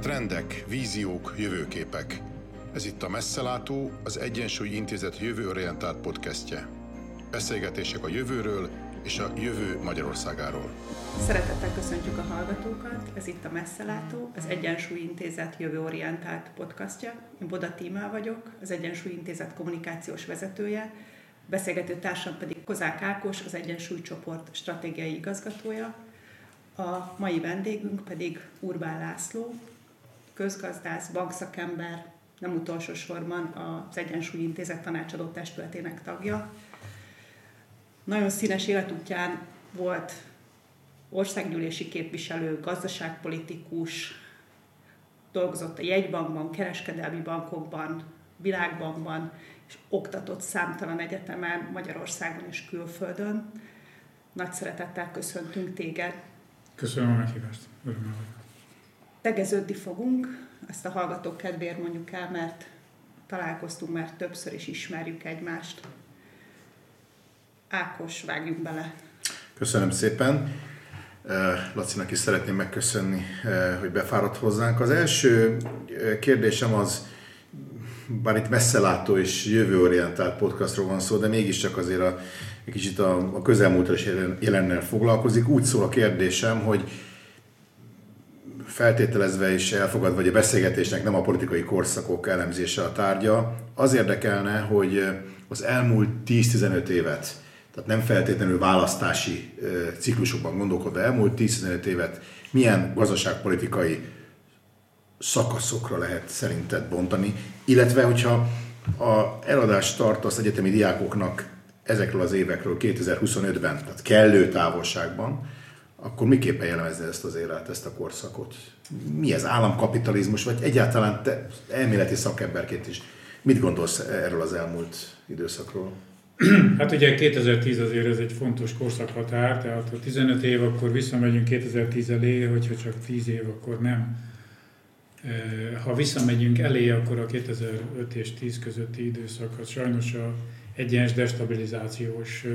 Trendek, víziók, jövőképek. Ez itt a Messzelátó, az Egyensúly Intézet jövőorientált podcastje. Beszélgetések a jövőről és a jövő Magyarországáról. Szeretettel köszöntjük a hallgatókat, ez itt a Messzelátó, az Egyensúly Intézet jövőorientált podcastja. Én Boda Tímá vagyok, az Egyensúly Intézet kommunikációs vezetője, beszélgető társam pedig Kozák Ákos, az Egyensúly Csoport stratégiai igazgatója. A mai vendégünk pedig Urbán László, közgazdász, bankszakember, nem utolsó sorban az Egyensúly Intézet tanácsadó testületének tagja. Nagyon színes életútján volt országgyűlési képviselő, gazdaságpolitikus, dolgozott a jegybankban, kereskedelmi bankokban, világbankban, és oktatott számtalan egyetemen Magyarországon és külföldön. Nagy szeretettel köszöntünk téged. Köszönöm a meghívást. Örömmel Tegeződni fogunk, ezt a hallgatók kedvéért mondjuk el, mert találkoztunk már többször, és ismerjük egymást. Ákos, vágjunk bele. Köszönöm szépen. Lacinak is szeretném megköszönni, hogy befáradt hozzánk. Az első kérdésem az, bár itt messzelátó és jövőorientált podcastról van szó, de mégiscsak azért a, egy kicsit a, a közelmúltra is jelennel foglalkozik. Úgy szól a kérdésem, hogy feltételezve és elfogadva, hogy a beszélgetésnek nem a politikai korszakok elemzése a tárgya, az érdekelne, hogy az elmúlt 10-15 évet, tehát nem feltétlenül választási ciklusokban gondolkodva, elmúlt 10-15 évet milyen gazdaságpolitikai szakaszokra lehet szerinted bontani, illetve hogyha a eladást tartasz egyetemi diákoknak ezekről az évekről 2025-ben, tehát kellő távolságban, akkor miképpen jellemezni ezt az élet, ezt a korszakot? Mi ez államkapitalizmus, vagy egyáltalán te elméleti szakemberként is mit gondolsz erről az elmúlt időszakról? Hát ugye 2010 azért ez egy fontos korszakhatár, tehát ha 15 év, akkor visszamegyünk 2010 elé, hogyha csak 10 év, akkor nem. Ha visszamegyünk elé, akkor a 2005 és 10 közötti időszak az sajnos a egyens destabilizációs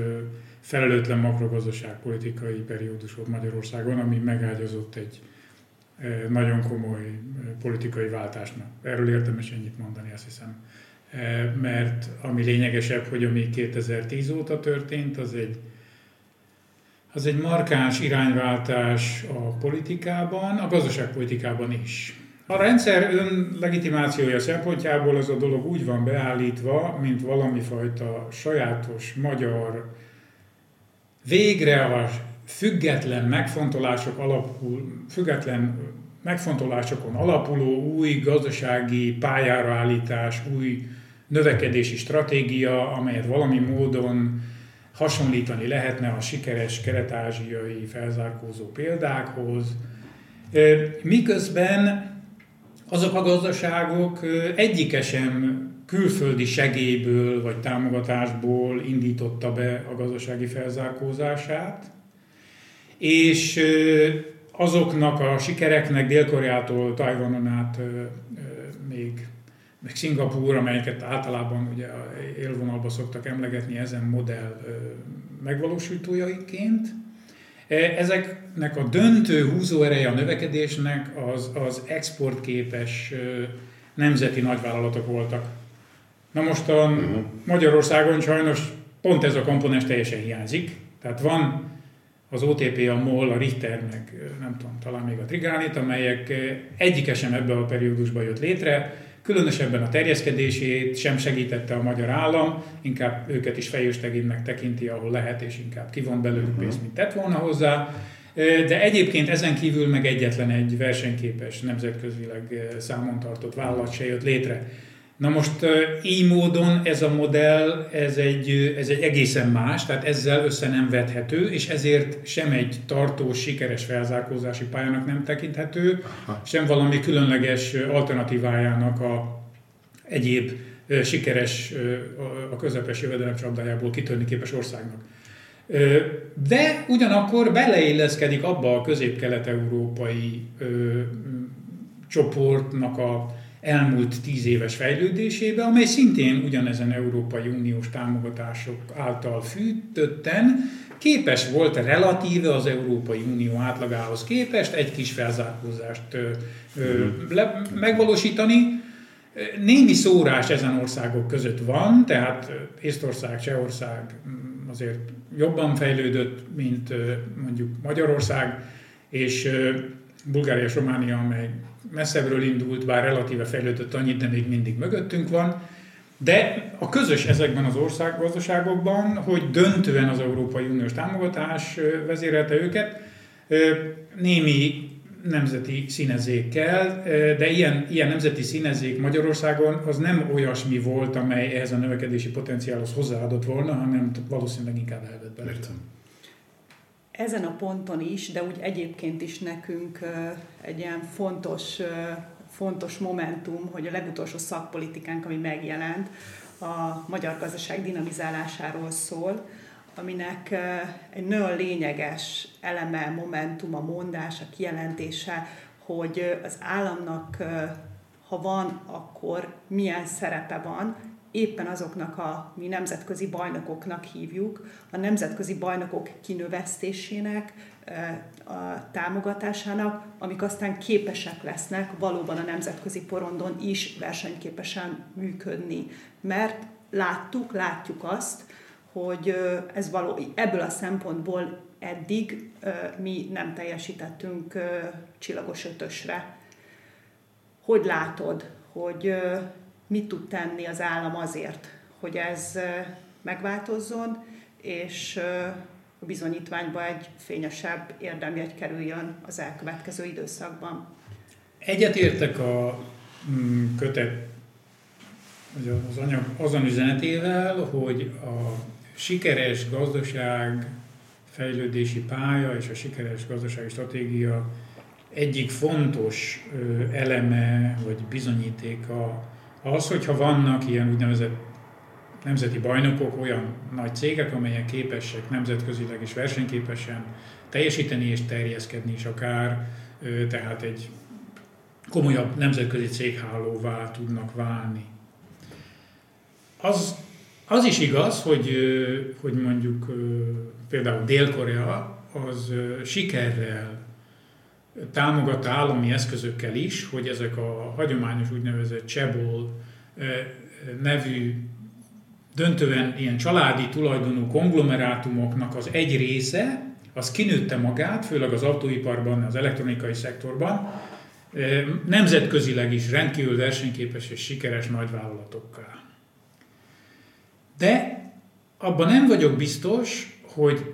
felelőtlen makrogazdaságpolitikai periódus volt Magyarországon, ami megágyazott egy nagyon komoly politikai váltásnak. Erről érdemes ennyit mondani, azt hiszem. Mert ami lényegesebb, hogy ami 2010 óta történt, az egy, az egy markáns irányváltás a politikában, a gazdaságpolitikában is. A rendszer önlegitimációja szempontjából ez a dolog úgy van beállítva, mint valami fajta sajátos magyar végre a független megfontolások alapul, független megfontolásokon alapuló új gazdasági pályára állítás, új növekedési stratégia, amelyet valami módon hasonlítani lehetne a sikeres kelet-ázsiai felzárkózó példákhoz, miközben azok a gazdaságok egyike sem külföldi segélyből vagy támogatásból indította be a gazdasági felzárkózását, és azoknak a sikereknek Dél-Koreától, Tajvanon át még meg Szingapúr, amelyeket általában ugye élvonalba szoktak emlegetni ezen modell megvalósítójaiként. Ezeknek a döntő húzóereje a növekedésnek az, az exportképes nemzeti nagyvállalatok voltak. Na most a uh-huh. Magyarországon sajnos pont ez a komponens teljesen hiányzik. Tehát van az OTP, a MOL, a Richter, meg nem tudom, talán még a Trigánit, amelyek egyike sem ebbe a periódusban jött létre, különösebben a terjeszkedését sem segítette a magyar állam, inkább őket is fejősteginnek tekinti, ahol lehet, és inkább kivon belőlük uh-huh. pénzt, mint tett volna hozzá. De egyébként ezen kívül meg egyetlen egy versenyképes, nemzetközileg számon tartott vállalat se jött létre. Na most így módon ez a modell, ez egy, ez egy egészen más, tehát ezzel össze nem vethető, és ezért sem egy tartós, sikeres felzárkózási pályának nem tekinthető, Aha. sem valami különleges alternatívájának a egyéb sikeres, a közepes jövedelem csapdájából kitörni képes országnak. De ugyanakkor beleilleszkedik abba a közép-kelet-európai csoportnak a elmúlt tíz éves fejlődésébe, amely szintén ugyanezen Európai Uniós támogatások által fűtötten képes volt relatíve az Európai Unió átlagához képest egy kis felzárkózást le, megvalósítani. Némi szórás ezen országok között van, tehát Észtország, Csehország mm, azért jobban fejlődött, mint mondjuk Magyarország, és Bulgária és Románia, amely messzebbről indult, bár relatíve fejlődött annyit, de még mindig mögöttünk van. De a közös ezekben az országgazdaságokban, hogy döntően az Európai Uniós támogatás vezérelte őket, némi nemzeti színezékkel, de ilyen, ilyen nemzeti színezék Magyarországon az nem olyasmi volt, amely ehhez a növekedési potenciálhoz hozzáadott volna, hanem valószínűleg inkább elvett belőle. Ezen a ponton is, de úgy egyébként is nekünk egy ilyen fontos fontos momentum, hogy a legutolsó szakpolitikánk, ami megjelent, a magyar gazdaság dinamizálásáról szól, aminek egy nagyon lényeges eleme, momentum, a mondás, a kijelentése, hogy az államnak, ha van, akkor milyen szerepe van, éppen azoknak a mi nemzetközi bajnokoknak hívjuk, a nemzetközi bajnokok kinövesztésének, a támogatásának, amik aztán képesek lesznek valóban a nemzetközi porondon is versenyképesen működni. Mert láttuk, látjuk azt, hogy ez való, ebből a szempontból eddig mi nem teljesítettünk csillagos ötösre. Hogy látod, hogy mit tud tenni az állam azért, hogy ez megváltozzon, és a bizonyítványba egy fényesebb érdemjegy kerüljön az elkövetkező időszakban. Egyetértek a mm, kötet az anyag azon üzenetével, hogy a sikeres gazdaság fejlődési pálya és a sikeres gazdasági stratégia egyik fontos eleme vagy bizonyítéka az, hogyha vannak ilyen úgynevezett nemzeti bajnokok, olyan nagy cégek, amelyek képesek nemzetközileg is versenyképesen teljesíteni és terjeszkedni is akár, tehát egy komolyabb nemzetközi céghálóvá tudnak válni. Az, az is igaz, hogy, hogy mondjuk például Dél-Korea az sikerrel támogatta állami eszközökkel is, hogy ezek a hagyományos úgynevezett Chebol nevű döntően ilyen családi tulajdonú konglomerátumoknak az egy része, az kinőtte magát, főleg az autóiparban, az elektronikai szektorban, nemzetközileg is rendkívül versenyképes és sikeres nagyvállalatokká. De abban nem vagyok biztos, hogy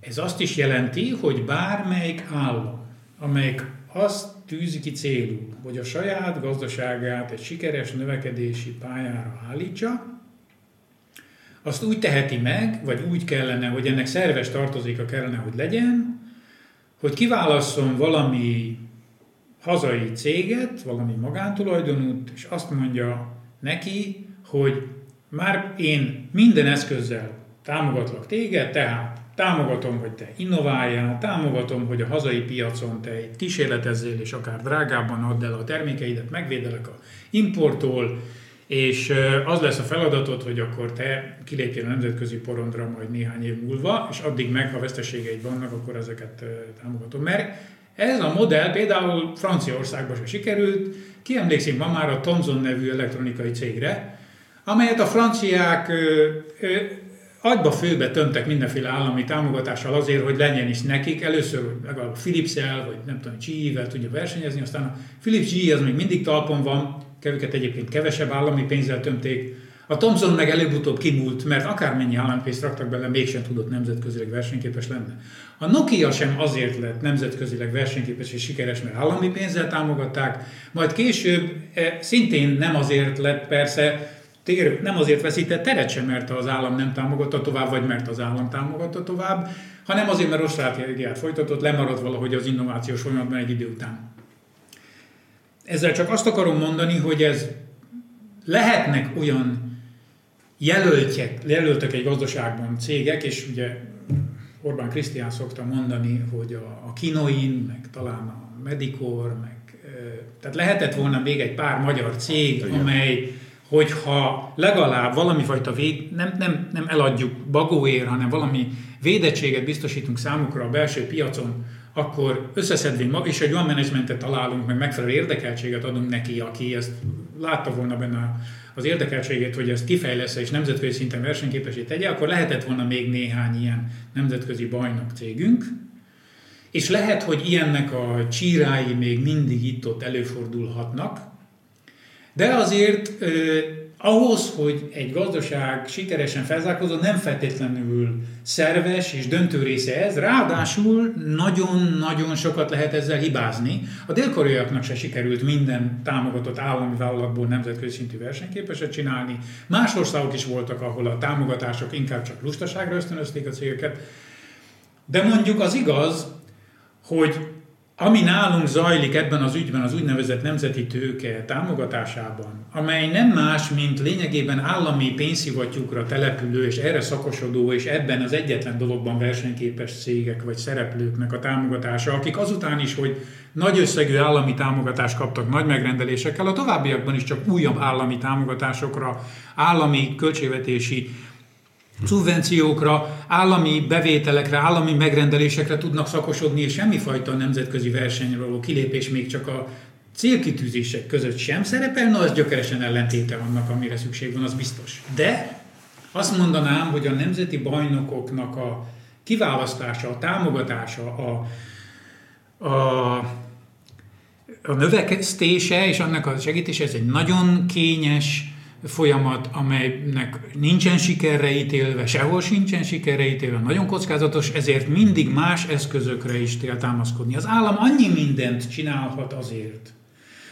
ez azt is jelenti, hogy bármelyik állam, amelyik azt tűzi ki célul, hogy a saját gazdaságát egy sikeres növekedési pályára állítsa, azt úgy teheti meg, vagy úgy kellene, hogy ennek szerves tartozéka kellene, hogy legyen, hogy kiválasszon valami hazai céget, valami magántulajdonút, és azt mondja neki, hogy már én minden eszközzel támogatlak téged, tehát támogatom, hogy te innováljál, támogatom, hogy a hazai piacon te egy kísérletezzél, és akár drágábban add el a termékeidet, megvédelek a importtól, és az lesz a feladatod, hogy akkor te kilépjél a nemzetközi porondra majd néhány év múlva, és addig meg, ha veszteségeid vannak, akkor ezeket támogatom. Mert ez a modell például Franciaországban se sikerült, ki emlékszik ma már a Thomson nevű elektronikai cégre, amelyet a franciák agyba főbe töntek mindenféle állami támogatással azért, hogy legyen is nekik. Először legalább Philips-el, vagy nem tudom, GE-vel tudja versenyezni, aztán a Philips GE az még mindig talpon van, őket egyébként kevesebb állami pénzzel tömték. A Thomson meg előbb-utóbb kimúlt, mert akármennyi állami pénzt raktak bele, mégsem tudott nemzetközileg versenyképes lenni. A Nokia sem azért lett nemzetközileg versenyképes és sikeres, mert állami pénzzel támogatták, majd később e, szintén nem azért lett persze, tér, nem azért veszített teret sem, mert az állam nem támogatta tovább, vagy mert az állam támogatta tovább, hanem azért, mert rossz stratégiát folytatott, lemaradt valahogy az innovációs folyamatban egy idő után. Ezzel csak azt akarom mondani, hogy ez lehetnek olyan jelöltek, jelöltek egy gazdaságban cégek, és ugye Orbán Krisztián szokta mondani, hogy a, a Kinoin, meg talán a Medicor, meg, tehát lehetett volna még egy pár magyar cég, amely hogyha legalább valami fajta véd, nem, nem, nem eladjuk bagóért, hanem valami védettséget biztosítunk számukra a belső piacon, akkor összeszedvén mag, és egy olyan menedzsmentet találunk, meg megfelelő érdekeltséget adunk neki, aki ezt látta volna benne az érdekeltségét, hogy ezt kifejlesz és nemzetközi szinten versenyképesé tegye, akkor lehetett volna még néhány ilyen nemzetközi bajnok cégünk, és lehet, hogy ilyennek a csírái még mindig itt-ott előfordulhatnak, de azért ahhoz, hogy egy gazdaság sikeresen felzárkózon, nem feltétlenül szerves és döntő része ez, ráadásul nagyon-nagyon sokat lehet ezzel hibázni. A dél se sikerült minden támogatott állami vállalatból nemzetközi szintű versenyképeset csinálni. Más országok is voltak, ahol a támogatások inkább csak lustaságra ösztönözték a cégeket. De mondjuk az igaz, hogy ami nálunk zajlik ebben az ügyben, az úgynevezett nemzeti tőke támogatásában, amely nem más, mint lényegében állami pénzszivattyúkra települő és erre szakosodó és ebben az egyetlen dologban versenyképes cégek vagy szereplőknek a támogatása, akik azután is, hogy nagy összegű állami támogatást kaptak nagy megrendelésekkel, a továbbiakban is csak újabb állami támogatásokra, állami költségvetési szubvenciókra, állami bevételekre, állami megrendelésekre tudnak szakosodni, és semmifajta nemzetközi versenyről való kilépés még csak a célkitűzések között sem szerepel, na az gyökeresen ellentéte annak, amire szükség van, az biztos. De azt mondanám, hogy a nemzeti bajnokoknak a kiválasztása, a támogatása, a, a, a növekesztése és annak a segítése, ez egy nagyon kényes, folyamat, amelynek nincsen sikerre ítélve, sehol sincsen sikerre ítélve, nagyon kockázatos, ezért mindig más eszközökre is kell támaszkodni. Az állam annyi mindent csinálhat azért,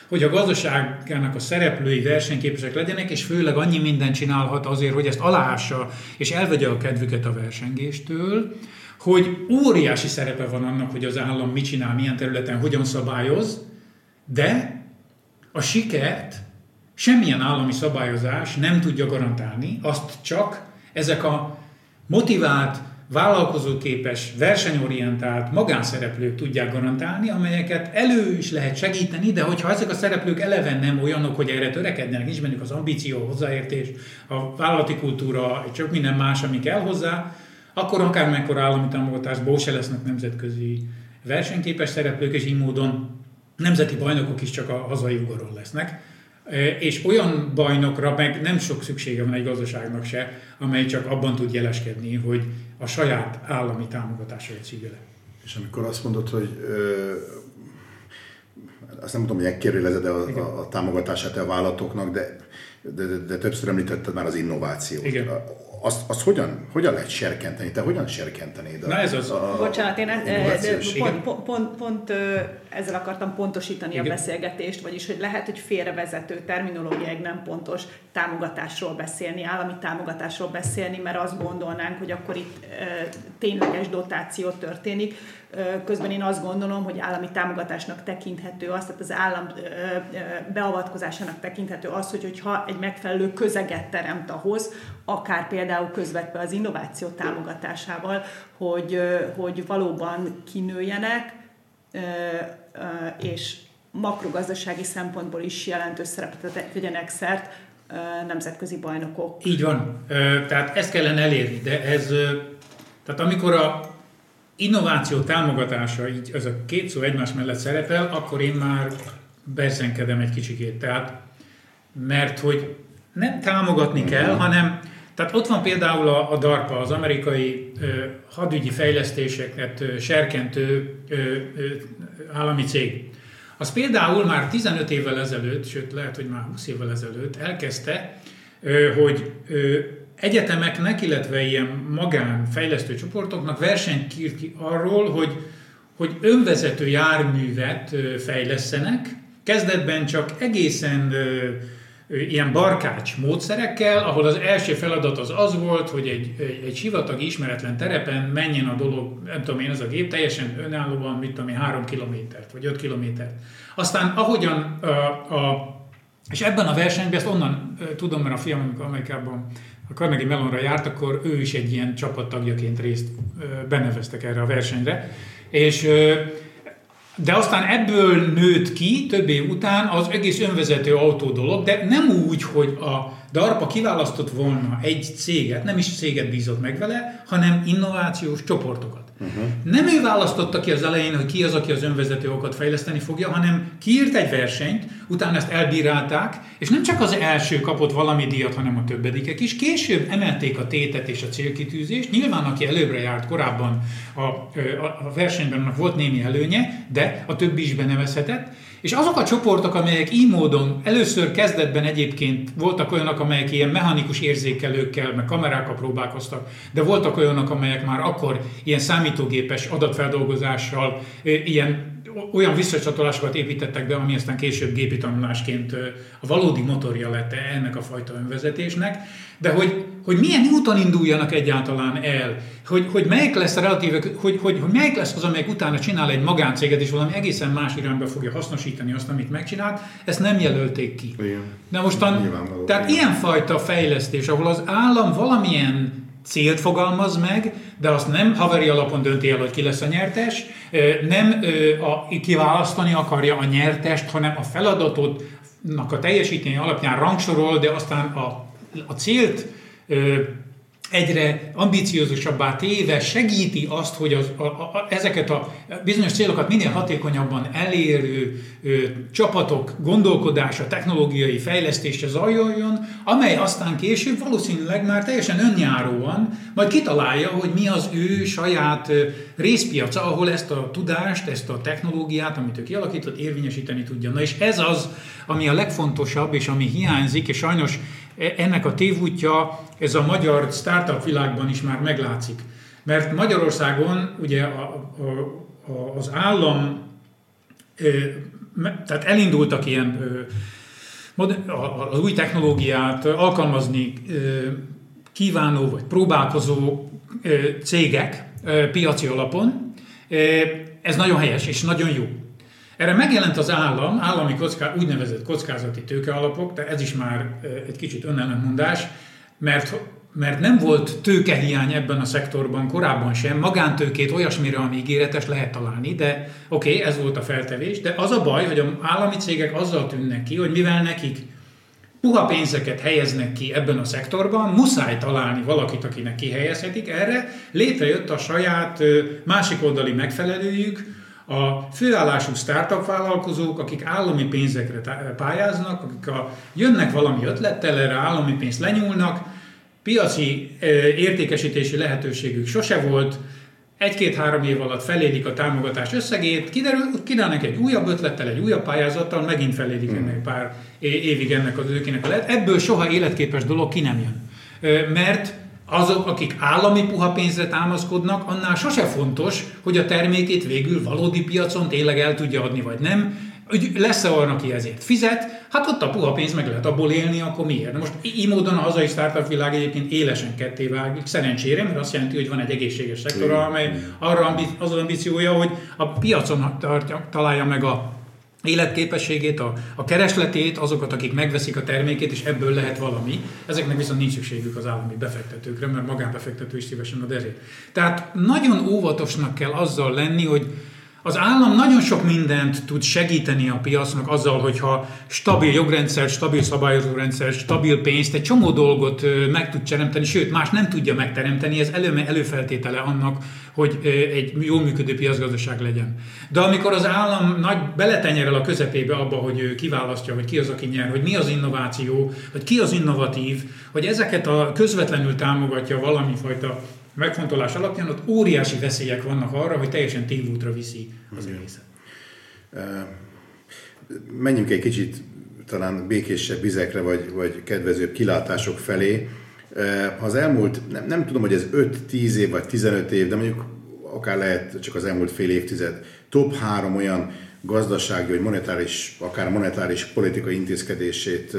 hogy a gazdaságának a szereplői versenyképesek legyenek, és főleg annyi mindent csinálhat azért, hogy ezt aláássa, és elvegye a kedvüket a versengéstől, hogy óriási szerepe van annak, hogy az állam mit csinál, milyen területen, hogyan szabályoz, de a sikert Semmilyen állami szabályozás nem tudja garantálni, azt csak ezek a motivált, vállalkozóképes, versenyorientált magánszereplők tudják garantálni, amelyeket elő is lehet segíteni, de hogyha ezek a szereplők eleven nem olyanok, hogy erre törekednek, nincs bennük az ambíció, a hozzáértés, a vállalati kultúra, csak minden más, ami kell hozzá, akkor akármekkor állami támogatásból se lesznek nemzetközi versenyképes szereplők, és így módon nemzeti bajnokok is csak a hazai ugaron lesznek. És olyan bajnokra meg nem sok szüksége van egy gazdaságnak se, amely csak abban tud jeleskedni, hogy a saját állami támogatásait szívja le. És amikor azt mondod, hogy ö, azt nem tudom, hogy megkérdőjelezed a, a, a támogatását a vállalatoknak, de, de, de, de többször említetted már az innovációt. Igen azt, azt hogyan, hogyan lehet serkenteni? Te hogyan serkentenéd? Na ez az. A, a Bocsánat, én e, pont, pont, pont, pont ezzel akartam pontosítani Igen. a beszélgetést, vagyis hogy lehet, hogy félrevezető terminológiáig nem pontos támogatásról beszélni, állami támogatásról beszélni, mert azt gondolnánk, hogy akkor itt tényleges dotáció történik. Közben én azt gondolom, hogy állami támogatásnak tekinthető az, tehát az állam beavatkozásának tekinthető az, hogy, hogyha egy megfelelő közeget teremt ahhoz, akár például közvetve az innováció támogatásával, hogy, hogy valóban kinőjenek, és makrogazdasági szempontból is jelentős szerepet tegyenek szert nemzetközi bajnokok. Így van. Tehát ezt kellene elérni, de ez, tehát amikor a innováció támogatása, így ez a két szó egymás mellett szerepel, akkor én már bezenkedem egy kicsikét. Tehát, mert hogy nem támogatni kell, hanem tehát ott van például a, a DARPA, az amerikai ö, hadügyi fejlesztéseket ö, serkentő ö, ö, állami cég. Az például már 15 évvel ezelőtt, sőt lehet, hogy már 20 évvel ezelőtt elkezdte, ö, hogy ö, egyetemeknek, illetve ilyen magánfejlesztő csoportoknak versenyt kírt ki arról, hogy, hogy önvezető járművet fejlesztenek, kezdetben csak egészen ilyen barkács módszerekkel, ahol az első feladat az az volt, hogy egy, egy, egy sivatagi ismeretlen terepen menjen a dolog, nem tudom én, az a gép teljesen önállóan, mit tudom én, három kilométert, vagy öt kilométert. Aztán ahogyan a, a és ebben a versenyben, ezt onnan tudom, mert a fiam, amikor Amerikában a Carnegie Mellonra járt, akkor ő is egy ilyen csapattagjaként részt beneveztek erre a versenyre. És de aztán ebből nőtt ki több év után az egész önvezető autó dolog, de nem úgy, hogy a DARPA kiválasztott volna egy céget, nem is céget bízott meg vele, hanem innovációs csoportokat. Uh-huh. Nem ő választotta ki az elején, hogy ki az, aki az önvezető okat fejleszteni fogja, hanem kiírt egy versenyt, utána ezt elbírálták, és nem csak az első kapott valami díjat, hanem a többedikek is. Később emelték a tétet és a célkitűzést. Nyilván, aki előbbre járt korábban a, a, a versenyben, annak volt némi előnye, de a többi is benevezhetett. És azok a csoportok, amelyek így módon először kezdetben egyébként voltak olyanok, amelyek ilyen mechanikus érzékelőkkel, meg kamerákkal próbálkoztak, de voltak olyanok, amelyek már akkor ilyen számítógépes adatfeldolgozással, ilyen olyan visszacsatolásokat építettek be, ami aztán később gépi tanulásként a valódi motorja lett ennek a fajta önvezetésnek, de hogy, hogy milyen úton induljanak egyáltalán el, hogy, hogy melyik lesz a relatíve, hogy, hogy, hogy melyik lesz az, amelyik utána csinál egy magáncéget, és valami egészen más irányba fogja hasznosítani azt, amit megcsinált, ezt nem jelölték ki. Igen. De mostan, tehát igen. ilyenfajta fejlesztés, ahol az állam valamilyen célt fogalmaz meg, de azt nem haveri alapon dönti el, hogy ki lesz a nyertes, nem a, kiválasztani akarja a nyertest, hanem a feladatotnak a teljesítmény alapján rangsorol, de aztán a, a célt egyre ambiciózusabbá téve segíti azt, hogy az, a, a, ezeket a bizonyos célokat minél hatékonyabban elérő ö, csapatok gondolkodása, technológiai fejlesztése zajoljon, amely aztán később valószínűleg már teljesen önjáróan majd kitalálja, hogy mi az ő saját ö, részpiaca, ahol ezt a tudást, ezt a technológiát, amit ő kialakított, érvényesíteni tudja. Na és ez az, ami a legfontosabb, és ami hiányzik, és sajnos ennek a tévútja, ez a magyar startup világban is már meglátszik. Mert Magyarországon ugye a, a, a, az állam, tehát elindultak ilyen az új technológiát alkalmazni kívánó vagy próbálkozó cégek piaci alapon. Ez nagyon helyes és nagyon jó. Erre megjelent az állam, állami kocká, úgynevezett kockázati tőkealapok, de ez is már egy kicsit önellentmondás, mert mert nem volt tőkehiány ebben a szektorban korábban sem, magántőkét olyasmire, ami ígéretes lehet találni, de oké, okay, ez volt a feltevés, de az a baj, hogy a állami cégek azzal tűnnek ki, hogy mivel nekik puha pénzeket helyeznek ki ebben a szektorban, muszáj találni valakit, akinek kihelyezhetik. Erre, létrejött a saját másik oldali megfelelőjük, a főállású startup vállalkozók, akik állami pénzekre pályáznak, akik a, jönnek valami ötlettel, erre állami pénzt lenyúlnak, piaci értékesítési lehetőségük sose volt, egy-két-három év alatt felélik a támogatás összegét, kiderül, kínálnak egy újabb ötlettel, egy újabb pályázattal, megint felélik hmm. ennek pár évig ennek az őkének a lehet. Ebből soha életképes dolog ki nem jön. Mert azok, akik állami puha pénzre támaszkodnak, annál sose fontos, hogy a termékét végül valódi piacon tényleg el tudja adni, vagy nem. Hogy lesz-e olyan, aki ezért fizet, hát ott a puha pénz meg lehet abból élni, akkor miért? Na most így módon a hazai startup világ egyébként élesen ketté válik, szerencsére, mert azt jelenti, hogy van egy egészséges szektor, amely arra az ambíciója, hogy a piacon tartja, találja meg a életképességét, a, a keresletét, azokat, akik megveszik a termékét, és ebből lehet valami. Ezeknek viszont nincs szükségük az állami befektetőkre, mert magánbefektető is szívesen ad ezért. Tehát nagyon óvatosnak kell azzal lenni, hogy az állam nagyon sok mindent tud segíteni a piacnak azzal, hogyha stabil jogrendszer, stabil szabályozórendszer, stabil pénzt, egy csomó dolgot meg tud teremteni, sőt, más nem tudja megteremteni, ez elő, előfeltétele annak, hogy egy jó működő piacgazdaság legyen. De amikor az állam nagy beletenyerel a közepébe abba, hogy ő kiválasztja, hogy ki az, aki nyer, hogy mi az innováció, hogy ki az innovatív, hogy ezeket a közvetlenül támogatja valami fajta megfontolás alapján ott óriási veszélyek vannak arra, hogy teljesen tévútra viszi az egészet. Menjünk egy kicsit talán békésebb vizekre, vagy, vagy kedvezőbb kilátások felé. Az elmúlt, nem, nem tudom, hogy ez 5-10 év, vagy 15 év, de mondjuk akár lehet csak az elmúlt fél évtized, top három olyan gazdasági, vagy monetáris, akár monetáris politikai intézkedését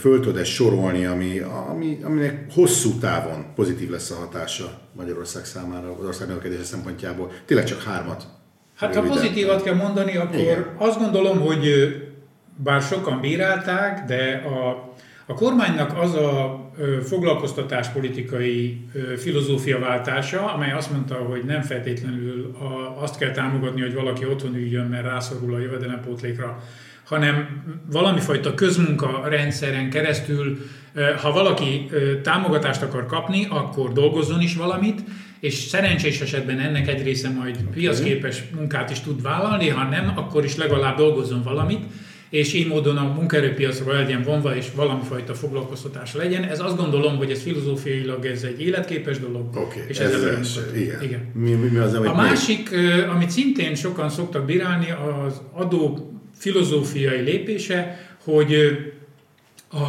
föl tud ezt sorolni, ami, ami, aminek hosszú távon pozitív lesz a hatása Magyarország számára, az ország növekedése szempontjából. Tényleg csak hármat. Hát ha pozitívat kell mondani, akkor Igen. azt gondolom, hogy bár sokan bírálták, de a, A kormánynak az a foglalkoztatáspolitikai filozófiaváltása, amely azt mondta, hogy nem feltétlenül azt kell támogatni, hogy valaki otthon üljön, mert rászorul a jövedelempótlékra, hanem valami fajta közmunka rendszeren keresztül, ha valaki támogatást akar kapni, akkor dolgozzon is valamit, és szerencsés esetben ennek egy része majd piacképes munkát is tud vállalni, ha nem, akkor is legalább dolgozzon valamit, és így módon a munkaerőpiacról legyen vonva, és valami fajta foglalkoztatás legyen. Ez azt gondolom, hogy ez filozófiailag ez egy életképes dolog. Okay, és ez, ez az igen. igen. Mi, mi, mi az, a másik, amit szintén sokan szoktak bírálni, az adó filozófiai lépése, hogy a,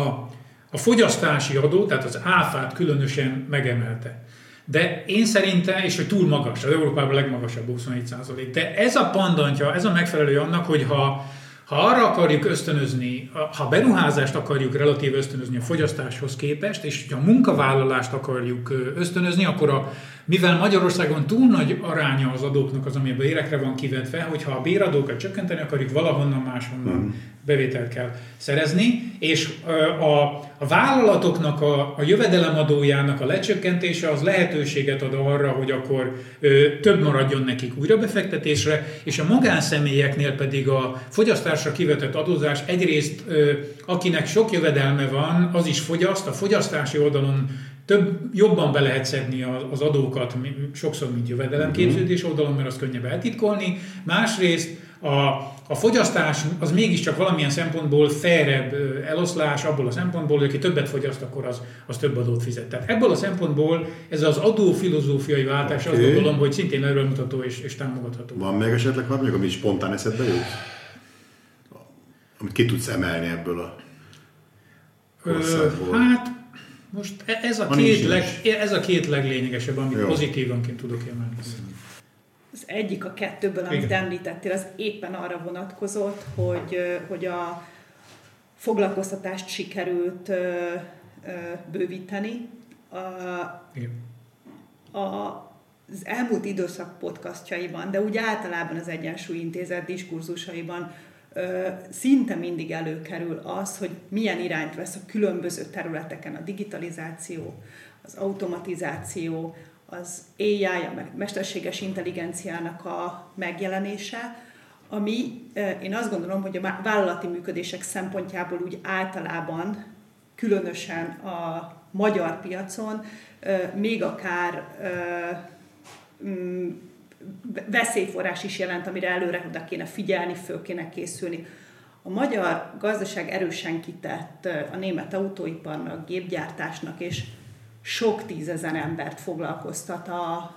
a fogyasztási adó, tehát az áfát különösen megemelte. De én szerintem, és hogy túl magas, az Európában legmagasabb 27 de ez a pandantja, ez a megfelelő annak, hogy ha ha arra akarjuk ösztönözni, ha beruházást akarjuk relatív ösztönözni a fogyasztáshoz képest, és ha a munkavállalást akarjuk ösztönözni, akkor a, mivel Magyarországon túl nagy aránya az adóknak az, ami a bérekre van kivetve, hogyha a béradókat csökkenteni akarjuk, valahonnan máshonnan mm. bevételt kell szerezni, és a, a vállalatoknak a, a jövedelemadójának a lecsökkentése az lehetőséget ad arra, hogy akkor ö, több maradjon nekik újrabefektetésre, és a magánszemélyeknél pedig a fogyasztásra kivetett adózás egyrészt, ö, akinek sok jövedelme van, az is fogyaszt, a fogyasztási oldalon több, jobban be lehet szedni az adókat, sokszor, mint jövedelemképződés oldalon, mert az könnyebb eltitkolni. Másrészt a, a fogyasztás az mégiscsak valamilyen szempontból felrebb eloszlás, abból a szempontból, hogy aki többet fogyaszt, akkor az, az több adót fizet. Tehát ebből a szempontból ez az adó filozófiai váltás okay. azt gondolom, hogy szintén erőmutató és, és támogatható. Van még esetleg valami, ami spontán eszedbe jut? Amit ki tudsz emelni ebből a Ö, Hát most e- ez a, két leg, ez a két leglényegesebb, amit Jó. pozitívanként tudok emelni. Az egyik a kettőből, amit Igen. említettél, az éppen arra vonatkozott, hogy, hogy a foglalkoztatást sikerült bővíteni. A, Igen. A, az elmúlt időszak podcastjaiban, de úgy általában az Egyensúly Intézet diskurzusaiban szinte mindig előkerül az, hogy milyen irányt vesz a különböző területeken a digitalizáció, az automatizáció, az AI, a mesterséges intelligenciának a megjelenése, ami én azt gondolom, hogy a vállalati működések szempontjából úgy általában, különösen a magyar piacon, még akár veszélyforrás is jelent, amire előre oda kéne figyelni, föl kéne készülni. A magyar gazdaság erősen kitett a német autóiparnak, gépgyártásnak, és sok tízezer embert foglalkoztat a,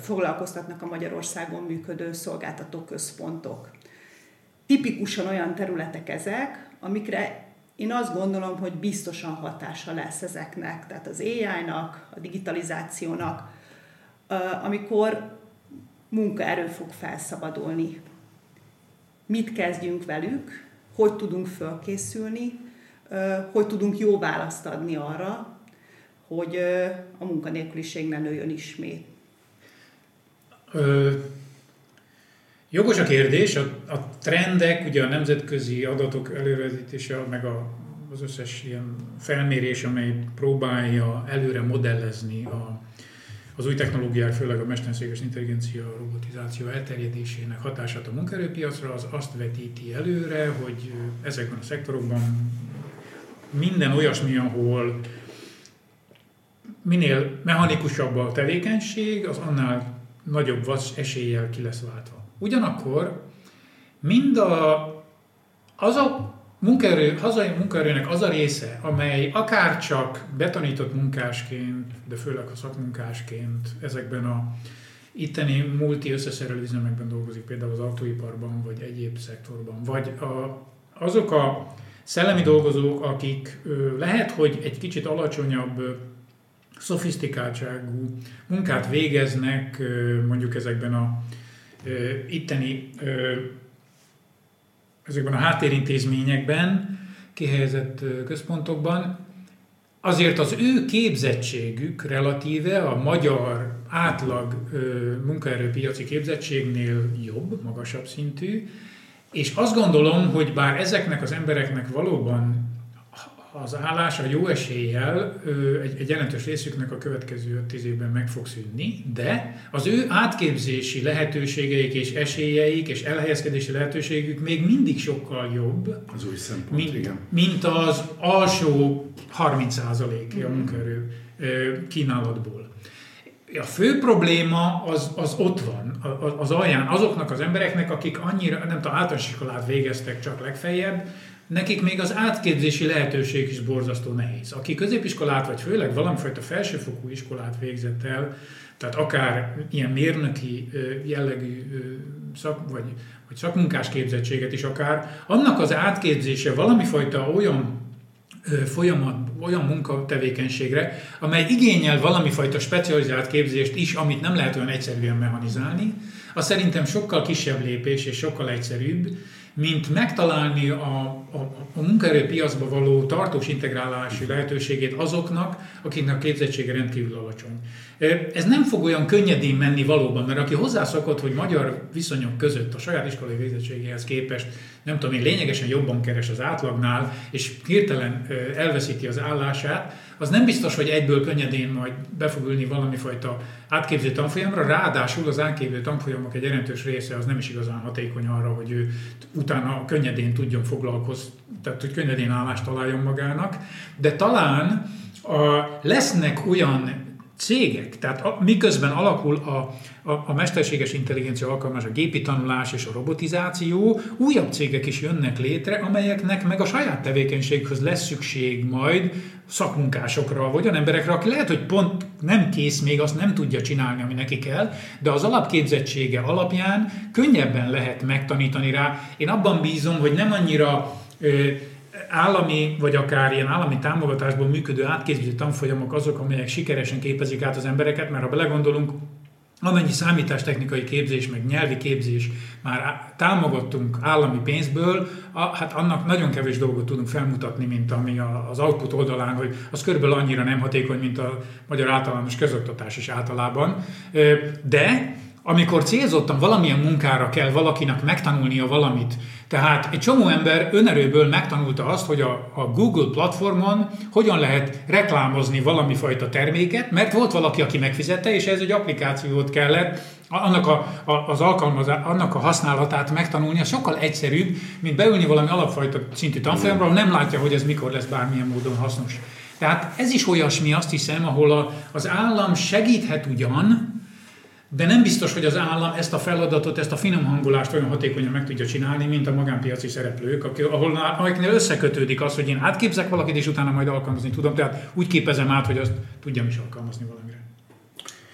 foglalkoztatnak a Magyarországon működő szolgáltató központok. Tipikusan olyan területek ezek, amikre én azt gondolom, hogy biztosan hatása lesz ezeknek, tehát az AI-nak, a digitalizációnak, amikor munkaerő fog felszabadulni. Mit kezdjünk velük, hogy tudunk fölkészülni, hogy tudunk jó választ adni arra, hogy a munkanélküliség ne nőjön ismét. Ö, jogos a kérdés, a, a trendek, ugye a nemzetközi adatok előrevezetése, meg a, az összes ilyen felmérés, amely próbálja előre modellezni a, az új technológiák, főleg a mesterséges intelligencia, a robotizáció elterjedésének hatását a munkaerőpiacra, az azt vetíti előre, hogy ezekben a szektorokban minden olyasmi, ahol minél mechanikusabb a tevékenység, az annál nagyobb eséllyel ki lesz váltva. Ugyanakkor mind a, az a munkaerő, hazai munkaerőnek az a része, amely akár csak betanított munkásként, de főleg a szakmunkásként ezekben a itteni multi összeszerelő üzemekben dolgozik, például az autóiparban, vagy egyéb szektorban, vagy a, azok a szellemi dolgozók, akik lehet, hogy egy kicsit alacsonyabb szofisztikáltságú munkát végeznek mondjuk ezekben a itteni ezekben a háttérintézményekben, kihelyezett központokban, azért az ő képzettségük relatíve a magyar átlag munkaerőpiaci képzettségnél jobb, magasabb szintű, és azt gondolom, hogy bár ezeknek az embereknek valóban az állás a jó eséllyel egy, egy jelentős részüknek a következő 5-10 évben meg fog szűnni, de az ő átképzési lehetőségeik és esélyeik és elhelyezkedési lehetőségük még mindig sokkal jobb, az új szempont, mint, igen. mint az alsó 30% a munkaerő kínálatból. A fő probléma az, az ott van, az alján, azoknak az embereknek, akik annyira, nem tudom, általános iskolát végeztek csak legfeljebb, nekik még az átképzési lehetőség is borzasztó nehéz. Aki középiskolát, vagy főleg valamifajta felsőfokú iskolát végzett el, tehát akár ilyen mérnöki jellegű szak, vagy, vagy szakmunkás képzettséget is akár, annak az átképzése valamifajta olyan folyamat, olyan munkatevékenységre, amely igényel valamifajta specializált képzést is, amit nem lehet olyan egyszerűen mechanizálni, az szerintem sokkal kisebb lépés és sokkal egyszerűbb, mint megtalálni a, a, a munkaerőpiacba való tartós integrálási lehetőségét azoknak, akiknek a képzettsége rendkívül alacsony. Ez nem fog olyan könnyedén menni valóban, mert aki hozzászokott, hogy magyar viszonyok között a saját iskolai végzettségéhez képest, nem tudom én, lényegesen jobban keres az átlagnál, és hirtelen elveszíti az állását, az nem biztos, hogy egyből könnyedén majd be fog ülni valami fajta átképző tanfolyamra, ráadásul az átképző tanfolyamok egy jelentős része az nem is igazán hatékony arra, hogy ő utána könnyedén tudjon foglalkozni, tehát hogy könnyedén állást találjon magának, de talán a, lesznek olyan cégek, tehát a, miközben alakul a, a, a mesterséges intelligencia alkalmaz, a gépi tanulás és a robotizáció, újabb cégek is jönnek létre, amelyeknek meg a saját tevékenységhez lesz szükség majd szakmunkásokra, vagy olyan emberekre, aki lehet, hogy pont nem kész még, azt nem tudja csinálni, ami neki kell, de az alapképzettsége alapján könnyebben lehet megtanítani rá. Én abban bízom, hogy nem annyira ö, állami, vagy akár ilyen állami támogatásból működő átképző tanfolyamok azok, amelyek sikeresen képezik át az embereket, mert ha belegondolunk, amennyi számítástechnikai képzés, meg nyelvi képzés már támogattunk állami pénzből, a, hát annak nagyon kevés dolgot tudunk felmutatni, mint ami az output oldalán, hogy az körülbelül annyira nem hatékony, mint a magyar általános közoktatás is általában. De amikor célzottan valamilyen munkára kell valakinek megtanulnia valamit, tehát egy csomó ember önerőből megtanulta azt, hogy a, a Google platformon hogyan lehet reklámozni valami fajta terméket, mert volt valaki, aki megfizette, és ez egy applikációt kellett annak a, a, az alkalmazás, annak a használatát megtanulni, az sokkal egyszerűbb, mint beülni valami alapfajta szintű tanfolyamra, nem látja, hogy ez mikor lesz bármilyen módon hasznos. Tehát ez is olyasmi, azt hiszem, ahol a, az állam segíthet ugyan, de nem biztos, hogy az állam ezt a feladatot, ezt a finom hangulást olyan hatékonyan meg tudja csinálni, mint a magánpiaci szereplők, ahol, akiknél összekötődik az, hogy én átképzek valakit, és utána majd alkalmazni tudom. Tehát úgy képezem át, hogy azt tudjam is alkalmazni valamire.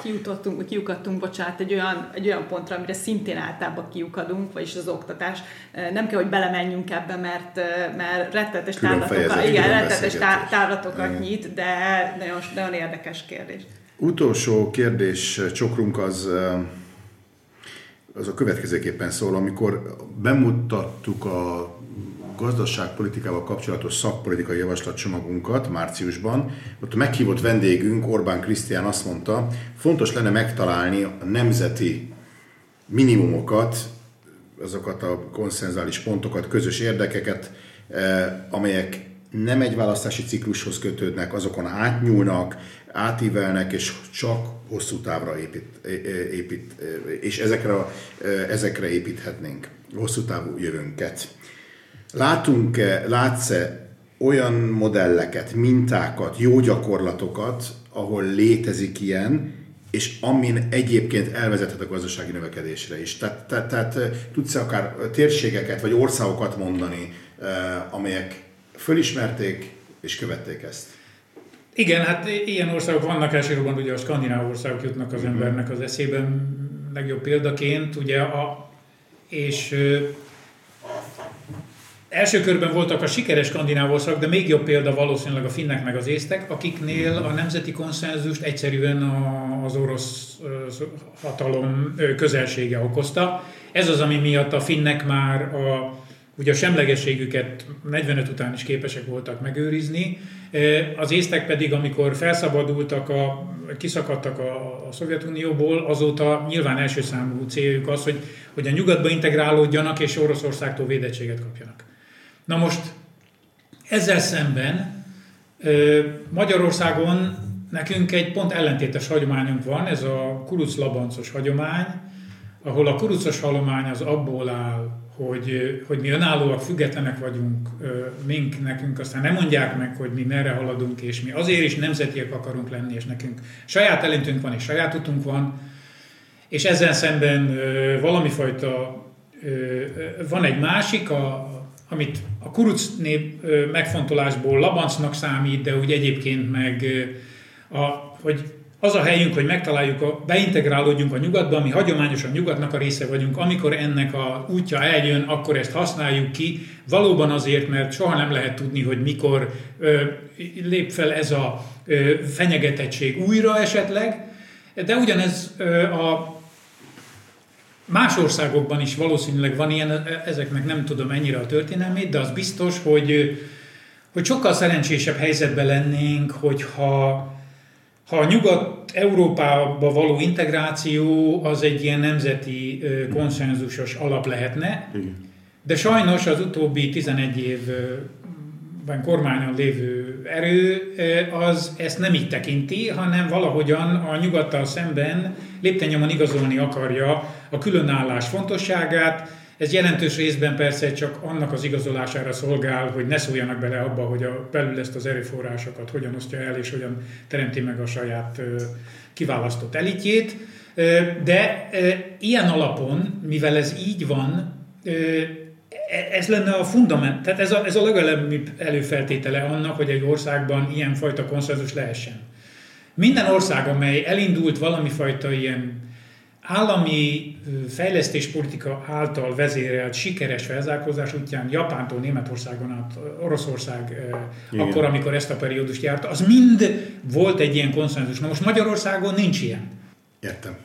Kiutottunk, kiukadtunk, bocsánat, egy olyan, egy olyan pontra, amire szintén általában kiukadunk, vagyis az oktatás. Nem kell, hogy belemenjünk ebbe, mert, mert rettetes távlatokat, igen, rettetes távlatokat nyit, de nagyon, nagyon érdekes kérdés. Utolsó kérdés csokrunk az, az a következőképpen szól, amikor bemutattuk a gazdaságpolitikával kapcsolatos szakpolitikai javaslatcsomagunkat márciusban, ott a meghívott vendégünk Orbán Krisztián azt mondta, fontos lenne megtalálni a nemzeti minimumokat, azokat a konszenzális pontokat, közös érdekeket, amelyek nem egy választási ciklushoz kötődnek, azokon átnyúlnak, átívelnek, és csak hosszú távra épít, épít és ezekre, ezekre építhetnénk hosszú távú jövőnket. Látunk-e, látsz-e olyan modelleket, mintákat, jó gyakorlatokat, ahol létezik ilyen, és amin egyébként elvezethet a gazdasági növekedésre is. Tehát, tehát, tehát tudsz-e akár térségeket vagy országokat mondani, amelyek fölismerték és követték ezt? Igen, hát ilyen országok vannak elsősorban, ugye a skandináv országok jutnak az mhm. embernek az eszében legjobb példaként, ugye a, és ö, első körben voltak a sikeres skandináv országok, de még jobb példa valószínűleg a finnek meg az észtek, akiknél a nemzeti konszenzust egyszerűen a, az orosz hatalom közelsége okozta. Ez az, ami miatt a finnek már a Ugye a semlegességüket 45 után is képesek voltak megőrizni, az észtek pedig, amikor felszabadultak, a, kiszakadtak a, a Szovjetunióból, azóta nyilván első számú céljuk az, hogy, hogy a nyugatba integrálódjanak és Oroszországtól védettséget kapjanak. Na most ezzel szemben Magyarországon nekünk egy pont ellentétes hagyományunk van, ez a kuruc-labancos hagyomány, ahol a kurucos halomány az abból áll, hogy, hogy mi önállóak, függetlenek vagyunk, mink nekünk aztán nem mondják meg, hogy mi merre haladunk, és mi azért is nemzetiek akarunk lenni, és nekünk saját elintünk van, és saját utunk van, és ezzel szemben valami fajta, van egy másik, a, amit a kuruc nép megfontolásból labancnak számít, de úgy egyébként meg, a, hogy az a helyünk, hogy megtaláljuk, a, beintegrálódjunk a nyugatba, mi hagyományosan nyugatnak a része vagyunk, amikor ennek a útja eljön, akkor ezt használjuk ki, valóban azért, mert soha nem lehet tudni, hogy mikor ö, lép fel ez a ö, fenyegetettség újra esetleg, de ugyanez ö, a más országokban is valószínűleg van ilyen, ezeknek nem tudom ennyire a történelmét, de az biztos, hogy, hogy sokkal szerencsésebb helyzetben lennénk, hogyha ha a Nyugat-Európába való integráció az egy ilyen nemzeti konszenzusos alap lehetne, de sajnos az utóbbi 11 évben kormányon lévő erő az ezt nem így tekinti, hanem valahogyan a nyugattal szemben léptennyomon igazolni akarja a különállás fontosságát, ez jelentős részben persze csak annak az igazolására szolgál, hogy ne szóljanak bele abba, hogy a, belül ezt az erőforrásokat hogyan osztja el, és hogyan teremti meg a saját kiválasztott elitjét. De ilyen alapon, mivel ez így van, e, ez lenne a fundament, tehát ez a, ez a legalább előfeltétele annak, hogy egy országban ilyen fajta konszenzus lehessen. Minden ország, amely elindult valami fajta ilyen állami fejlesztéspolitika által vezérelt sikeres felzárkózás útján Japántól Németországon át Oroszország Igen. akkor, amikor ezt a periódust járta, az mind volt egy ilyen konszenzus. Na most Magyarországon nincs ilyen. Értem.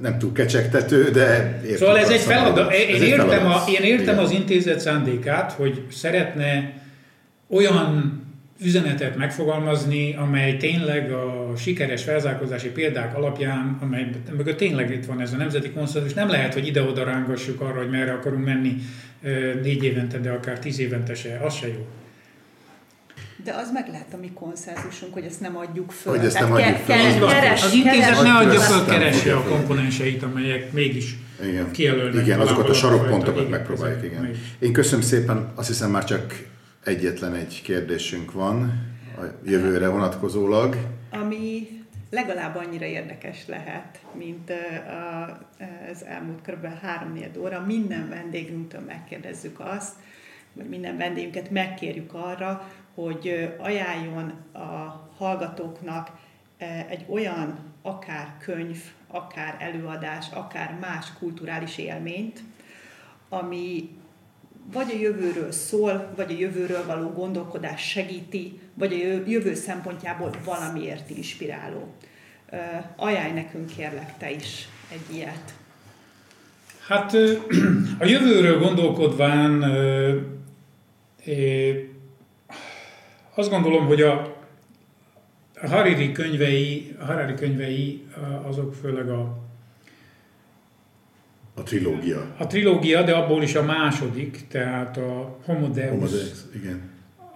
Nem túl kecsegtető, de értem. Szóval ez egy feladat. Én, ez értem, a, én értem az intézet szándékát, hogy szeretne olyan üzenetet megfogalmazni, amely tényleg a sikeres felzárkózási példák alapján, amely mögött tényleg itt van ez a nemzeti konszenzus, nem lehet, hogy ide-oda rángassuk arra, hogy merre akarunk menni négy évente, de akár tíz évente se, az se jó. De az meg lehet a mi konszenzusunk, hogy ezt nem adjuk föl. Hogy ezt nem adjuk föl. Ke- keres, az intézet ne adja föl, keresse a komponenseit, amelyek mégis igen. kijelölnek. Igen, azokat a sarokpontokat megpróbáljuk. Igen. Én köszönöm szépen, azt hiszem már csak egyetlen egy kérdésünk van a jövőre vonatkozólag. Ami legalább annyira érdekes lehet, mint az elmúlt kb. 3 óra. Minden vendégünktől megkérdezzük azt, vagy minden vendégünket megkérjük arra, hogy ajánljon a hallgatóknak egy olyan akár könyv, akár előadás, akár más kulturális élményt, ami vagy a jövőről szól, vagy a jövőről való gondolkodás segíti, vagy a jövő szempontjából valamiért inspiráló. Ajánlj nekünk kérlek te is egy ilyet. Hát a jövőről gondolkodván azt gondolom, hogy a Hariri könyvei, a Harari könyvei azok főleg a a trilógia. A trilógia, de abból is a második, tehát a Homo Deus, Homo Deus igen.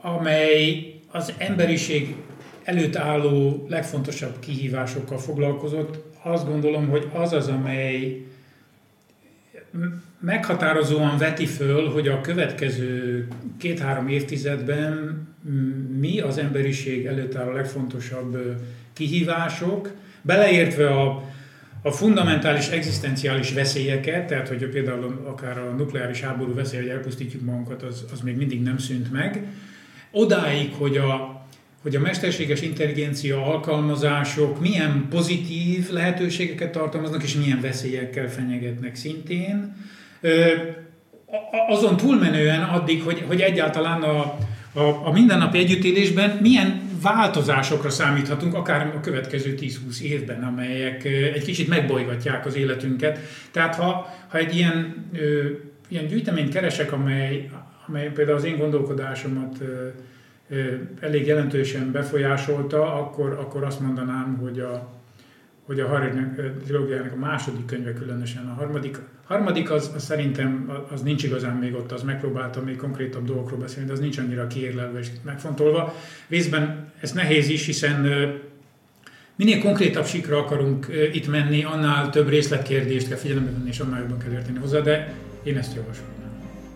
amely az emberiség előtt álló legfontosabb kihívásokkal foglalkozott. Azt gondolom, hogy az az, amely meghatározóan veti föl, hogy a következő két-három évtizedben mi az emberiség előtt álló legfontosabb kihívások, beleértve a a fundamentális egzisztenciális veszélyeket, tehát hogy például akár a nukleáris háború veszély, hogy elpusztítjuk magunkat, az, az még mindig nem szűnt meg, odáig, hogy a, hogy a mesterséges intelligencia alkalmazások milyen pozitív lehetőségeket tartalmaznak, és milyen veszélyekkel fenyegetnek szintén. Azon túlmenően addig, hogy, hogy egyáltalán a, a, a mindennapi együttélésben milyen változásokra számíthatunk, akár a következő 10-20 évben, amelyek egy kicsit megbolygatják az életünket. Tehát ha, ha egy ilyen, ö, ilyen gyűjteményt keresek, amely, amely például az én gondolkodásomat ö, ö, elég jelentősen befolyásolta, akkor, akkor azt mondanám, hogy a, hogy a harmadik trilógiának a második könyve különösen, a harmadik, harmadik az, az szerintem az nincs igazán még ott, az megpróbáltam még konkrétabb dolgokról beszélni, de az nincs annyira kiérlelve és megfontolva. Részben ez nehéz is, hiszen minél konkrétabb sikra akarunk itt menni, annál több részletkérdést kell figyelembe venni, és annál jobban kell érteni hozzá, de én ezt javaslom.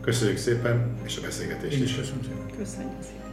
Köszönjük szépen, és a beszélgetést Én is köszönöm szépen. Köszönjük szépen.